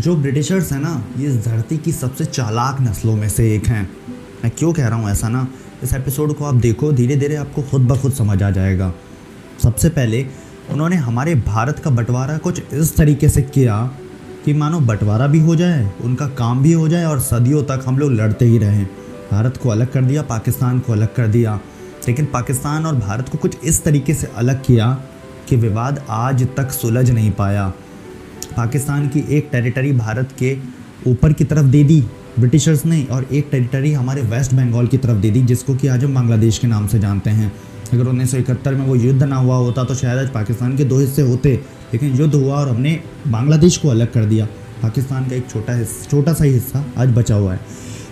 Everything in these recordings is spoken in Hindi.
जो ब्रिटिशर्स हैं ना, ये इस धरती की सबसे चालाक नस्लों में से एक हैं। मैं क्यों कह रहा हूँ ऐसा ना? इस एपिसोड को आप देखो धीरे धीरे आपको खुद ब खुद समझ आ जाएगा। सबसे पहले, उन्होंने हमारे भारत का बंटवारा कुछ इस तरीके से किया कि मानो बंटवारा भी हो जाए, उनका काम भी हो जाए और सदियों तक हम लोग लड़ते ही रहें। भारत को अलग कर दिया, पाकिस्तान को अलग कर दिया। लेकिन पाकिस्तान और भारत को कुछ इस तरीके से अलग किया कि विवाद आज तक सुलझ नहीं पाया। पाकिस्तान की एक टेरिटरी भारत के ऊपर की तरफ़ दे दी, ब्रिटिशर्स ने, और एक टेरिटरी हमारे वेस्ट बंगाल की तरफ़ दे दी, जिसको कि आज हम बांग्लादेश के नाम से जानते हैं। अगर उन्नीस सौ इकहत्तर में वो युद्ध ना हुआ होता तो शायद आज पाकिस्तान के दो हिस्से होते, लेकिन युद्ध हुआ और हमने बांग्लादेश को अलग कर दिया। पाकिस्तान का एक छोटा छोटा सा ही हिस्सा आज बचा हुआ है।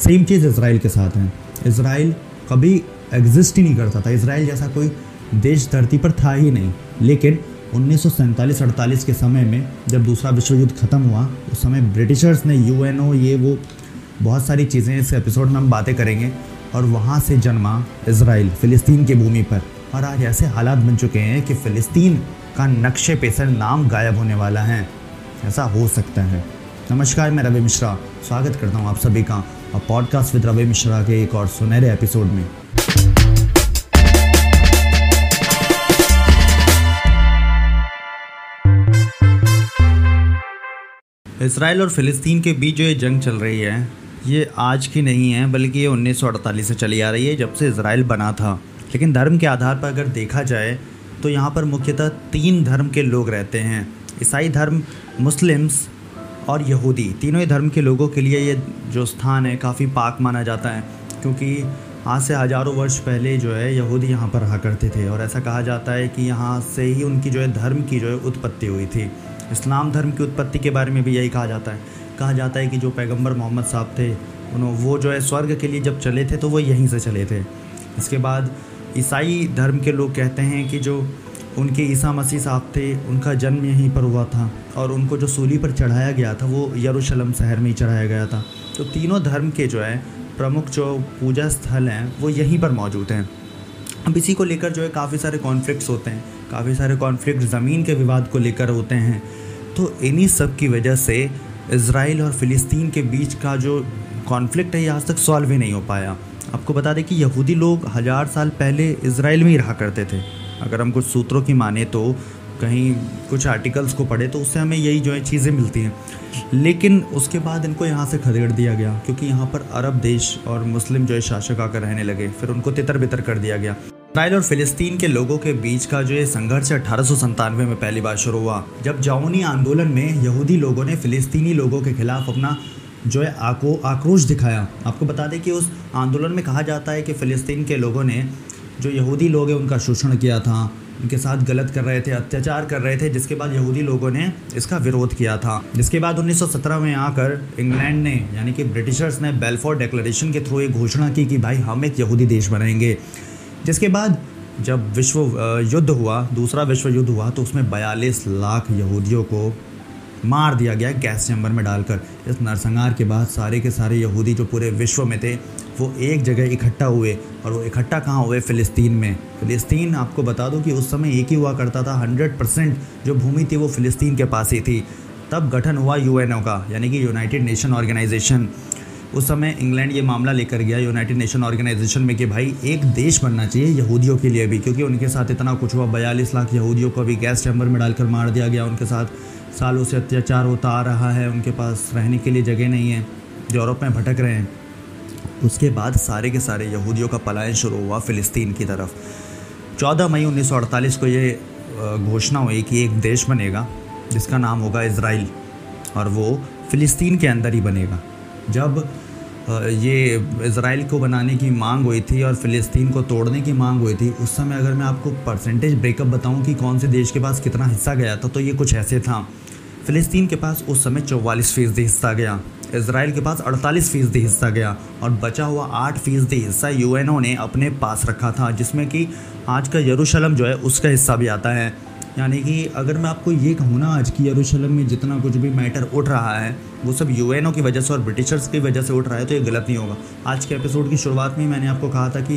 सेम चीज़ इसराइल के साथ है। इसराइल कभी एग्जिस्ट ही नहीं करता था। इसराइल जैसा कोई देश धरती पर था ही नहीं। लेकिन उन्नीस सौ के समय में जब दूसरा विश्व युद्ध ख़त्म हुआ, उस समय ब्रिटिशर्स ने यूएनओ, ये वो बहुत सारी चीज़ें, इस एपिसोड में हम बातें करेंगे और वहाँ से जन्मा इसराइल फ़िलिस्तीन की भूमि पर। और आज ऐसे हालात बन चुके हैं कि फ़िलिस्तीन का नक्शे पे सर नाम गायब होने वाला है। ऐसा हो सकता है। नमस्कार, मैं रवि मिश्रा। स्वागत करता हूँ आप सभी का और पॉडकास्ट विद रवि मिश्रा के एक और सुनहरे एपिसोड में। इसराइल और फ़िलिस्तीन के बीच जो ये जंग चल रही है, ये आज की नहीं है, बल्कि ये 1948 से चली आ रही है, जब से इसराइल बना था। लेकिन धर्म के आधार पर अगर देखा जाए तो यहाँ पर मुख्यतः तीन धर्म के लोग रहते हैं। ईसाई धर्म, मुस्लिम्स और यहूदी। तीनों ही धर्म के लोगों के लिए ये जो स्थान है, काफ़ी पाक माना जाता है, क्योंकि आज से हज़ारों वर्ष पहले जो है, यहूदी यहाँ पर रहा करते थे। और ऐसा कहा जाता है कि यहाँ से ही उनकी जो है, धर्म की जो है, उत्पत्ति हुई थी। इस्लाम धर्म की उत्पत्ति के बारे में भी यही कहा जाता है। कहा जाता है कि जो पैगंबर मोहम्मद साहब थे उन्होंने वो जो है स्वर्ग के लिए जब चले थे तो वो यहीं से चले थे। इसके बाद ईसाई धर्म के लोग कहते हैं कि जो उनके ईसा मसीह साहब थे, उनका जन्म यहीं पर हुआ था और उनको जो सूली पर चढ़ाया गया था, वो यरूशलेम शहर में ही चढ़ाया गया था। तो तीनों धर्म के जो है, प्रमुख जो पूजा स्थल हैं, वो यहीं पर मौजूद हैं। अब इसी को लेकर जो है काफ़ी सारे कॉन्फ्लिक्ट्स होते हैं। काफ़ी सारे कॉन्फ्लिक्ट ज़मीन के विवाद को लेकर होते हैं। तो इन्हीं सब की वजह से इसराइल और फ़िलिस्तीन के बीच का जो कॉन्फ्लिक्ट है, ये आज तक सॉल्व ही नहीं हो पाया। आपको बता दें कि यहूदी लोग हज़ार साल पहले इसराइल में ही रहा करते थे। अगर हम कुछ सूत्रों की माने तो कहीं कुछ आर्टिकल्स को पढ़े तो उससे हमें यही जो है चीज़ें मिलती हैं। लेकिन उसके बाद इनको यहाँ से खदेड़ दिया गया, क्योंकि यहाँ पर अरब देश और मुस्लिम जो है शासक आकर रहने लगे, फिर उनको तितर बितर कर दिया गया। इसराइल और फिलिस्तीन के लोगों के बीच का जो ये संघर्ष अठारह में पहली बार शुरू हुआ। जब जाऊनी आंदोलन में यहूदी लोगों ने फिलिस्तीनी लोगों के खिलाफ अपना जो है आको, आक्रोश दिखाया। आपको बता दें कि उस आंदोलन में कहा जाता है कि फ़िलिस्तीन के लोगों ने जो यहूदी लोग हैं, उनका शोषण किया था, उनके साथ गलत कर रहे थे, अत्याचार कर रहे थे, जिसके बाद यहूदी लोगों ने इसका विरोध किया था। जिसके बाद 1917 में आकर इंग्लैंड ने, यानी कि ब्रिटिशर्स ने बेलफोर्ड डिक्लेरेशन के थ्रू एक घोषणा की कि भाई हम एक यहूदी देश बनाएँगे। जिसके बाद जब विश्व युद्ध हुआ, दूसरा विश्व युद्ध हुआ तो उसमें बयालीस लाख यहूदियों को मार दिया गया गैस चैम्बर में डालकर। इस नरसंहार के बाद सारे के सारे यहूदी जो पूरे विश्व में थे, वो एक जगह इकट्ठा हुए और वो इकट्ठा कहाँ हुए? फ़िलिस्तीन में। फ़िलिस्तीन, आपको बता दूँ कि उस समय एक ही हुआ करता था, हंड्रेड परसेंट जो भूमि थी वो फ़िलिस्तीन के पास ही थी। तब गठन हुआ यूएनओ का, यानी कि यूनाइटेड नेशन ऑर्गेनाइजेशन। उस समय इंग्लैंड ये मामला लेकर गया यूनाइटेड नेशन ऑर्गेनाइजेशन में कि भाई, एक देश बनना चाहिए यहूदियों के लिए भी, क्योंकि उनके साथ इतना कुछ हुआ, बयालीस लाख यहूदियों को भी गैस चैम्बर में डालकर मार दिया गया, उनके साथ सालों से अत्याचार होता आ रहा है, उनके पास रहने के लिए जगह नहीं है यूरोप में भटक रहे हैं। उसके बाद सारे के सारे यहूदियों का पलायन शुरू हुआ फ़िलिस्तीन की तरफ़। 14 मई 1948 को ये घोषणा हुई कि एक देश बनेगा, जिसका नाम होगा इसराइल और वो फ़िलिस्तीन के अंदर ही बनेगा। जब ये इसराइल को बनाने की मांग हुई थी और फ़िलिस्तीन को तोड़ने की मांग हुई थी। उस समय अगर मैं आपको परसेंटेज ब्रेकअप बताऊँ कि कौन से देश के पास कितना हिस्सा गया था तो ये कुछ ऐसे था। फ़िलिस्तीन के पास उस समय चौवालीस फ़ीसदी हिस्सा गया इसराइल के पास 48 फ़ीसदी हिस्सा गया और बचा हुआ आठ फ़ीसदी हिस्सा यूएनओ ने अपने पास रखा था, जिसमें कि आज का यरूशलम जो है, उसका हिस्सा भी आता है। यानी कि अगर मैं आपको ये कहूँ ना आज की यरूशलम में जितना कुछ भी मैटर उठ रहा है, वो सब यूएनओ की वजह से और ब्रिटिशर्स की वजह से उठ रहा है तो ये गलत नहीं होगा। आज के एपिसोड की शुरुआत में मैंने आपको कहा था कि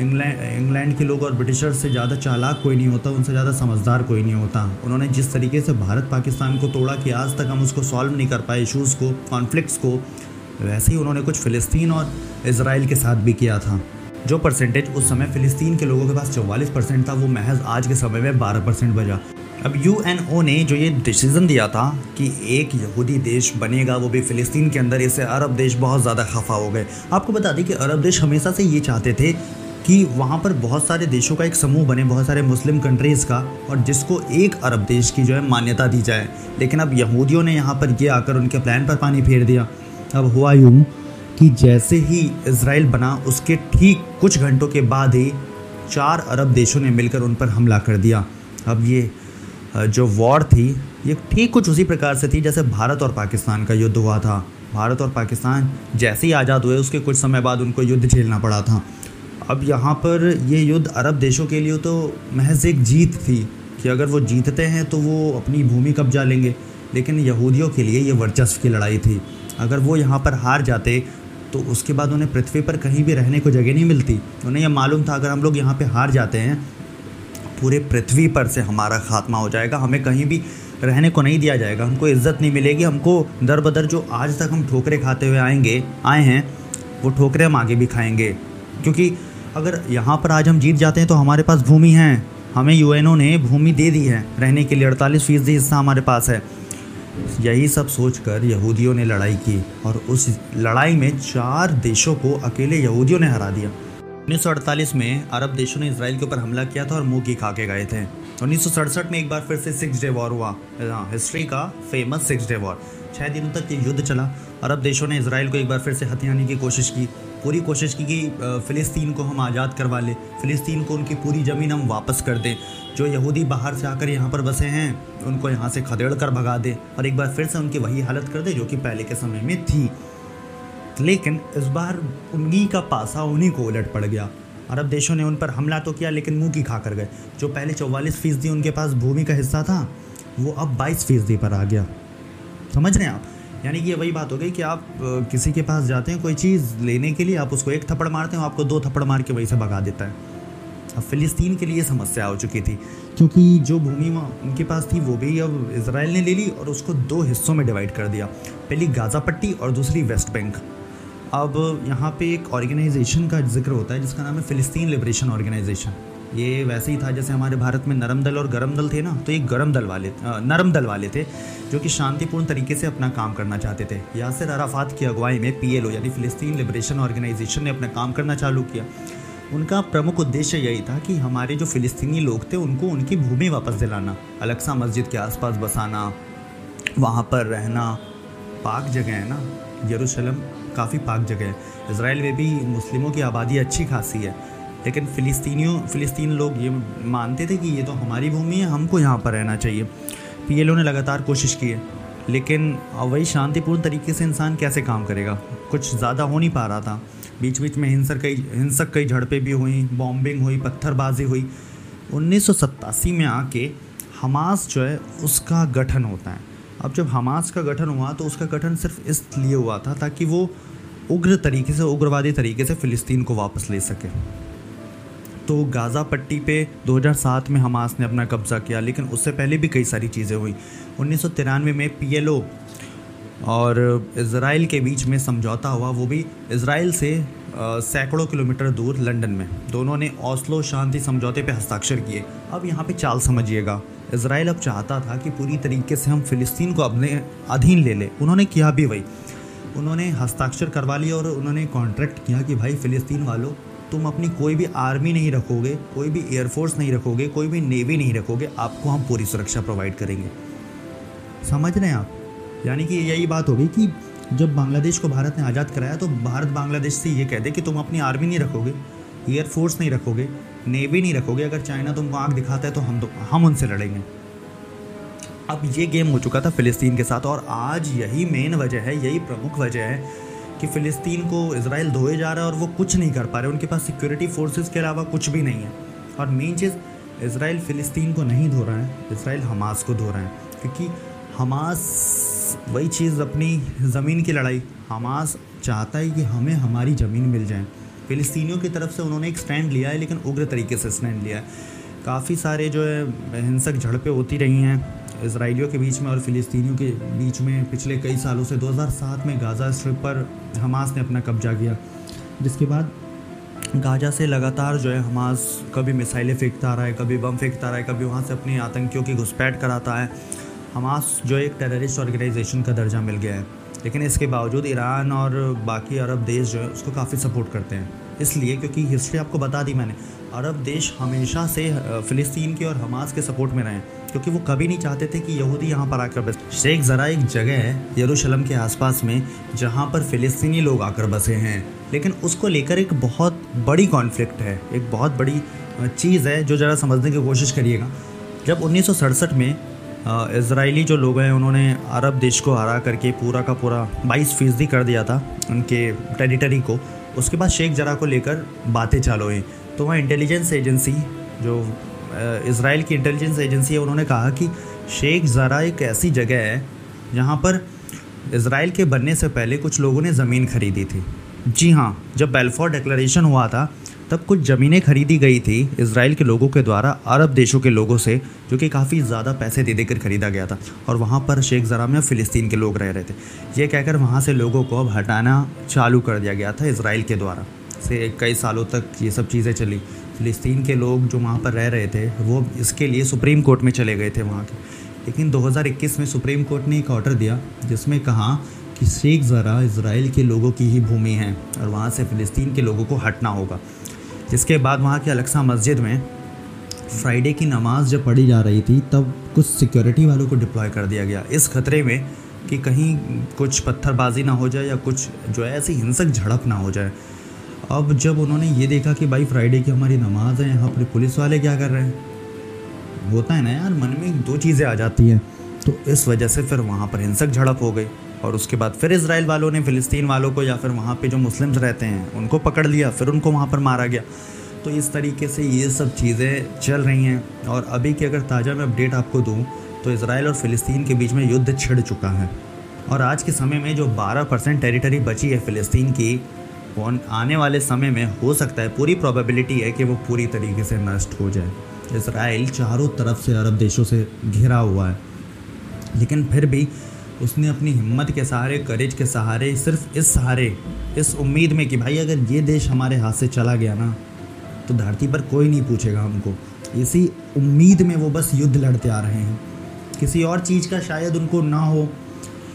इंग्लैंड इंग्लैंड के लोग और ब्रिटिशर्स से ज़्यादा चालाक कोई नहीं होता, उनसे ज़्यादा समझदार कोई नहीं होता। उन्होंने जिस तरीके से भारत पाकिस्तान को तोड़ा कि आज तक हम उसको सॉल्व नहीं कर पाए इशूज़ को कॉन्फ्लिक्ट्स को, वैसे ही उन्होंने कुछ फ़िलिस्तीन और इसराइल के साथ भी किया था। जो परसेंटेज उस समय फ़िलिस्तीन के लोगों के पास चौवालीस परसेंट था, वो महज आज के समय में बारह परसेंट बजा अब यूएनओ ने जो ये डिसीज़न दिया था कि एक यहूदी देश बनेगा, वो भी फ़िलिस्तीन के अंदर, इससे अरब देश बहुत ज़्यादा खफा हो गए। आपको बता दें कि अरब देश हमेशा से ये चाहते थे कि वहाँ पर बहुत सारे देशों का एक समूह बने, बहुत सारे मुस्लिम कंट्रीज़ का, और जिसको एक अरब देश की जो है मान्यता दी जाए। लेकिन अब यहूदियों ने यहाँ पर ये आकर उनके प्लान पर पानी फेर दिया। अब हुआ यूँ कि जैसे ही इसराइल बना, उसके ठीक कुछ घंटों के बाद ही चार अरब देशों ने मिलकर उन पर हमला कर दिया। अब ये जो वॉर थी, ये ठीक कुछ उसी प्रकार से थी जैसे भारत और पाकिस्तान का युद्ध हुआ था। भारत और पाकिस्तान जैसे ही आज़ाद हुए, उसके कुछ समय बाद उनको युद्ध झेलना पड़ा था। अब यहाँ पर ये युद्ध अरब देशों के लिए तो महज एक जीत थी कि अगर वो जीतते हैं तो वो अपनी भूमि कब्जा लेंगे लेकिन यहूदियों के लिए ये वर्चस्व की लड़ाई थी। अगर वो यहाँ पर हार जाते तो उसके बाद उन्हें पृथ्वी पर कहीं भी रहने को जगह नहीं मिलती। उन्हें यह मालूम था, अगर हम लोग यहाँ पर हार जाते हैं, पूरे पृथ्वी पर से हमारा खात्मा हो जाएगा। हमें कहीं भी रहने को नहीं दिया जाएगा। हमको इज़्ज़त नहीं मिलेगी। हमको दर बदर जो आज तक हम ठोकरे खाते हुए आएँगे, आए हैं, वो ठोकरे हम आगे भी खाएँगे। क्योंकि अगर यहाँ पर आज हम जीत जाते हैं तो हमारे पास भूमि है। हमें यूएनओ ने भूमि दे दी है। रहने के लिए अड़तालीस फ़ीसदी हिस्सा हमारे पास है। यही सब सोचकर यहूदियों ने लड़ाई की और उस लड़ाई में चार देशों को अकेले यहूदियों ने हरा दिया। 1948 में अरब देशों ने इसराइल के ऊपर हमला किया था और मुँह की खा के गए थे। उन्नीस सौ सड़सठ में एक बार फिर से सिक्स डे वॉर हुआ। हिस्ट्री हाँ, का फ़ेमस सिक्स डे वॉर। छः दिनों तक ये युद्ध चला। अरब देशों ने इसराइल को एक बार फिर से हथियाने की कोशिश की। पूरी कोशिश की कि फ़िलिस्तीन को हम आज़ाद करवा लें। फ़िलिस्तीन को उनकी पूरी ज़मीन हम वापस कर दें। जो यहूदी बाहर से आकर यहाँ पर बसे हैं, उनको यहाँ से खदेड़ कर भगा दें और एक बार फिर से उनकी वही हालत कर दें जो कि पहले के समय में थी। लेकिन इस बार उन्हीं का पासा, उन्हीं को उलट पड़ गया। अरब देशों ने उन पर हमला तो किया, लेकिन मुँह की खा कर गए। जो पहले चौवालीस फ़ीसदी उनके पास भूमि का हिस्सा था, वो अब बाईस फ़ीसदी पर आ गया। समझ रहे हैं आप? यानी कि ये वही बात हो गई कि आप किसी के पास जाते हैं, कोई चीज़ लेने के लिए, आप उसको एक थप्पड़ मारते हैं आपको दो थप्पड़ मार के वहीं से भगा देता है। अब फ़िलिस्तीन के लिए समस्या हो चुकी थी, क्योंकि जो भूमि उनके पास थी, वो भी अब इसराइल ने ले ली और उसको दो हिस्सों में डिवाइड कर दिया। पहली गाज़ा पट्टी और दूसरी वेस्ट बैंक। अब यहाँ पे एक ऑर्गेनाइजेशन का ज़िक्र होता है, जिसका नाम है फ़िलिस्तीन लिबरेशन ऑर्गेनाइजेशन ये वैसे ही था जैसे हमारे भारत में नरम दल और गरम दल थे ना तो ये गरम दल वाले नरम दल वाले थे, जो कि शांतिपूर्ण तरीके से अपना काम करना चाहते थे। यासिर अराफात की अगुवाई में पीएलओ, यानी फ़िलिस्तीन लिबरेशन ऑर्गेनाइजेशन ने अपना काम करना चालू किया। उनका प्रमुख उद्देश्य यही था कि हमारे जो फ़िलिस्तीनी लोग थे, उनको उनकी भूमि वापस दिलाना, अलक्सा मस्जिद के आसपास बसाना, वहाँ पर रहना, पाक जगह है ना, यरूशलेम काफ़ी पाक जगह है। इसराइल में भी मुस्लिमों की आबादी अच्छी खासी है। लेकिन फ़िलिस्तीनियों, फ़िलिस्तीन लोग ये मानते थे कि ये तो हमारी भूमि है, हमको यहाँ पर रहना चाहिए। पी ने लगातार कोशिश की है, लेकिन वही शांतिपूर्ण तरीके से इंसान कैसे काम करेगा? कुछ ज़्यादा हो नहीं पा रहा था। बीच बीच में हिंसक कई हिंसक कई झड़पें भी हुई बॉम्बिंग हुई, पत्थरबाजी हुई। उन्नीस सौ सतासी में आके हमास जो है, उसका गठन होता है। अब जब हमास का गठन हुआ तो उसका गठन सिर्फ़ इसलिए हुआ था ताकि वो उग्र तरीके से, उग्रवादी तरीके से फ़िलिस्तीन को वापस ले सके। तो गाज़ा पट्टी पे 2007 में हमास ने अपना कब्ज़ा किया, लेकिन उससे पहले भी कई सारी चीज़ें हुई। उन्नीस सौ तिरानवे में पीएलओ और इसराइल के बीच में समझौता हुआ, वो भी इसराइल से सैकड़ों किलोमीटर दूर लंदन में। दोनों ने ओस्लो शांति समझौते पे हस्ताक्षर किए। अब यहाँ पे चाल समझिएगा इसराइल अब चाहता था कि पूरी तरीके से हम फ़िलिस्तीन को अपने अधीन ले लें। उन्होंने किया भी वही। उन्होंने हस्ताक्षर करवा लिया और उन्होंने कॉन्ट्रैक्ट किया कि भाई, फ़िलिस्तीन वालों तुम अपनी कोई भी आर्मी नहीं रखोगे, कोई भी एयरफोर्स नहीं रखोगे, कोई भी नेवी नहीं रखोगे, आपको हम पूरी सुरक्षा प्रोवाइड करेंगे। समझ रहे हैं आप? यानी कि यही बात होगी कि जब बांग्लादेश को भारत ने आज़ाद कराया तो भारत बांग्लादेश से ये कह दे कि तुम अपनी आर्मी नहीं रखोगे एयरफोर्स नहीं रखोगे, नेवी नहीं रखोगे, अगर चाइना तुमको आँख दिखाता है तो हम तो हम उनसे लड़ेंगे। अब ये गेम हो चुका था फ़िलिस्तीन के साथ, और आज यही मेन वजह है, यही प्रमुख वजह है कि फ़िलिस्तीन को इसराइल धोए जा रहा है और वो कुछ नहीं कर पा रहे। उनके पास सिक्योरिटी फोर्सेस के अलावा कुछ भी नहीं है। और मेन चीज़ इसराइल फ़िलिस्तीन को नहीं धो रहा है इसराइल हमास को धो रहा है। क्योंकि हमास, वही चीज़ अपनी ज़मीन की लड़ाई, हमास चाहता है कि हमें हमारी ज़मीन मिल जाए। फ़िलिस्तीनियों की तरफ़ से उन्होंने एक स्टैंड लिया है, लेकिन उग्र तरीके से स्टैंड लिया है। काफ़ी सारे जो है, हिंसक झड़पें होती रही हैं। इसराइलियों के बीच में और फ़िलिस्तीनियों के बीच में पिछले कई सालों से 2007 में गाज़ा स्ट्रिप पर हमास ने अपना कब्जा किया। जिसके बाद गाजा से लगातार जो है हमास कभी मिसाइलें फेंकता रहा है, कभी बम फेंकता रहा है, कभी वहाँ से अपनी आतंकियों की घुसपैठ कराता है। हमास जो एक टेररिस्ट ऑर्गेनाइजेशन का दर्जा मिल गया है। लेकिन इसके बावजूद ईरान और बाकी अरब देश जो है उसको काफ़ी सपोर्ट करते हैं। इसलिए क्योंकि हिस्ट्री आपको बता दी मैंने अरब देश हमेशा से फ़िलिस्तीन के और हमास के सपोर्ट में रहे, क्योंकि वो कभी नहीं चाहते थे कि यहूदी यहाँ पर आकर बस। शेख ज़रा एक जगह है, यरूशलम के आसपास में, जहाँ पर फ़िलिस्तीनी लोग आकर बसे हैं। लेकिन उसको लेकर एक बहुत बड़ी कॉन्फ्लिक्ट है, एक बहुत बड़ी चीज़ है जो ज़रा समझने की कोशिश करिएगा। जब उन्नीस सौ सड़सठ में इसराइली जो लोग हैं, उन्होंने अरब देश को हरा करके पूरा का पूरा बाईस फ़ीसदी कर दिया था उनके टेरिटरी को, उसके बाद शेख जरा को लेकर बातें चालू हुई। तो वहाँ इंटेलिजेंस एजेंसी जो इसराइल की इंटेलिजेंस एजेंसी है, उन्होंने कहा कि शेख ज़रा एक ऐसी जगह है, जहाँ पर इसराइल के बनने से पहले कुछ लोगों ने ज़मीन खरीदी थी। जी हाँ जब बेलफोर डिक्लेरेशन हुआ था, तब कुछ ज़मीनें खरीदी गई थी इसराइल के लोगों के द्वारा, अरब देशों के लोगों से, जो कि काफ़ी ज़्यादा पैसे दे देकर ख़रीदा गया था। और वहाँ पर शेख ज़रा में फ़िलिस्तीन के लोग रह रहे थे। ये कहकर वहाँ से लोगों को अब हटाना चालू कर दिया गया था इसराइल के द्वारा। से कई सालों तक ये सब चीज़ें चली। फ़िलिस्तीन के लोग जो वहाँ पर रह रहे थे, वो इसके लिए सुप्रीम कोर्ट में चले गए थे वहाँ के। लेकिन 2021 में सुप्रीम कोर्ट ने एक ऑर्डर दिया, जिसमें कहा कि शेख ज़रा इसराइल के लोगों की ही भूमि है और वहाँ से फ़िलिस्तीन के लोगों को हटना होगा। जिसके बाद वहाँ के अलक्सा मस्जिद में फ्राइडे की नमाज़ जब पढ़ी जा रही थी, तब कुछ सिक्योरिटी वालों को डिप्लॉय कर दिया गया। इस खतरे में कि कहीं कुछ पत्थरबाजी ना हो जाए या कुछ जो है ऐसी हिंसक झड़प ना हो जाए। अब जब उन्होंने ये देखा कि भाई फ्राइडे की हमारी नमाज़ है, यहाँ पर पुलिस वाले क्या कर रहे हैं? होता है ना यार, मन में दो चीज़ें आ जाती हैं। तो इस वजह से फिर वहाँ पर हिंसक झड़प हो गई। और उसके बाद फिर इसराइल वालों ने, फ़िलिस्तीन वालों को या फिर वहाँ पे जो मुस्लिम्स रहते हैं, उनको पकड़ लिया, फिर उनको वहाँ पर मारा गया। तो इस तरीके से ये सब चीज़ें चल रही हैं। और अभी की अगर ताज़ा मैं अपडेट आपको दूँ तो इसराइल और फ़िलिस्तीन के बीच में युद्ध छिड़ चुका है। और आज के समय में जो 12 परसेंट टेरिटरी बची है फ़िलिस्तीन की वो आने वाले समय में हो सकता है, पूरी प्रोबेबिलिटी है कि वो पूरी तरीके से नष्ट हो जाए। इसराइल चारों तरफ़ से अरब देशों से घिरा हुआ है। लेकिन फिर भी उसने अपनी हिम्मत के सहारे करेज के सहारे, सिर्फ़ इस सहारे, इस उम्मीद में कि भाई अगर ये देश हमारे हाथ से चला गया ना तो धरती पर कोई नहीं पूछेगा हमको। इसी उम्मीद में वो बस युद्ध लड़ते आ रहे हैं। किसी और चीज़ का शायद उनको ना हो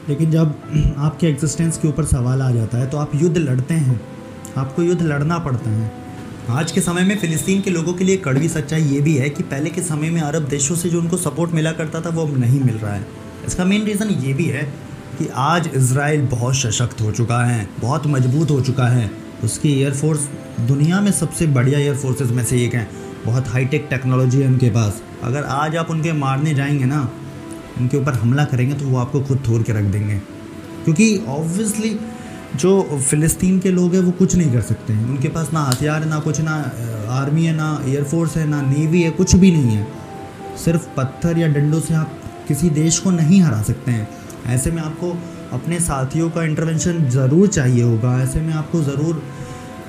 लेकिन जब आपके एग्जिस्टेंस के ऊपर सवाल आ जाता है तो आप युद्ध लड़ते हैं। आपको युद्ध लड़ना पड़ता है। आज के समय में फ़िलिस्तीन के लोगों के लिए कड़वी सच्चाई ये भी है कि पहले के समय में अरब देशों से जो उनको सपोर्ट मिला करता था, वो अब नहीं मिल रहा है। इसका मेन रीज़न ये भी है कि आज इसराइल बहुत सशक्त हो चुका है, बहुत मज़बूत हो चुका है। उसकी एयरफोर्स दुनिया में सबसे बढ़िया एयरफोर्सेज में से एक हैं। बहुत हाईटेक टेक्नोलॉजी है उनके पास। अगर आज आप उनके मारने जाएँगे ना उनके ऊपर हमला करेंगे तो वो आपको खुद थोड़ के रख देंगे। क्योंकि ऑब्वियसली जो फ़िलिस्तीन के लोग हैं, वो कुछ नहीं कर सकते हैं। उनके पास ना हथियार है ना कुछ, ना आर्मी है, ना एयरफोर्स है, ना नेवी है, कुछ भी नहीं है। सिर्फ़ पत्थर या डंडों से आप किसी देश को नहीं हरा सकते हैं। ऐसे में आपको अपने साथियों का इंटरवेंशन ज़रूर चाहिए होगा। ऐसे में आपको ज़रूर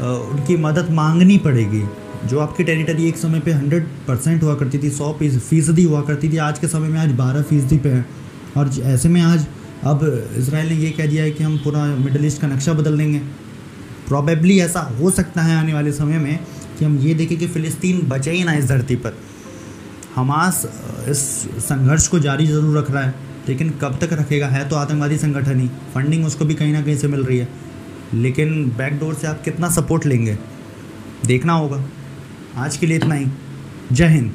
उनकी मदद मांगनी पड़ेगी। जो आपकी टेरिटरी एक समय पे हंड्रेड परसेंट हुआ करती थी, सौ फ़ीसदी हुआ करती थी। आज के समय में आज बारह फ़ीसदी पे है। और ऐसे में आज अब इसराइल ने ये कह दिया है कि हम पूरा मिडल ईस्ट का नक्शा बदल देंगे। प्रॉबेबली ऐसा हो सकता है आने वाले समय में कि हम ये देखें कि फ़िलिस्तीन बचे ही ना इस धरती पर। हमास इस संघर्ष को जारी ज़रूर रख रहा है, लेकिन कब तक रखेगा? है तो आतंकवादी संगठन ही। फंडिंग उसको भी कहीं ना कहीं से मिल रही है। लेकिन बैकडोर से आप कितना सपोर्ट लेंगे? देखना होगा। आज के लिए इतना ही। जय हिंद।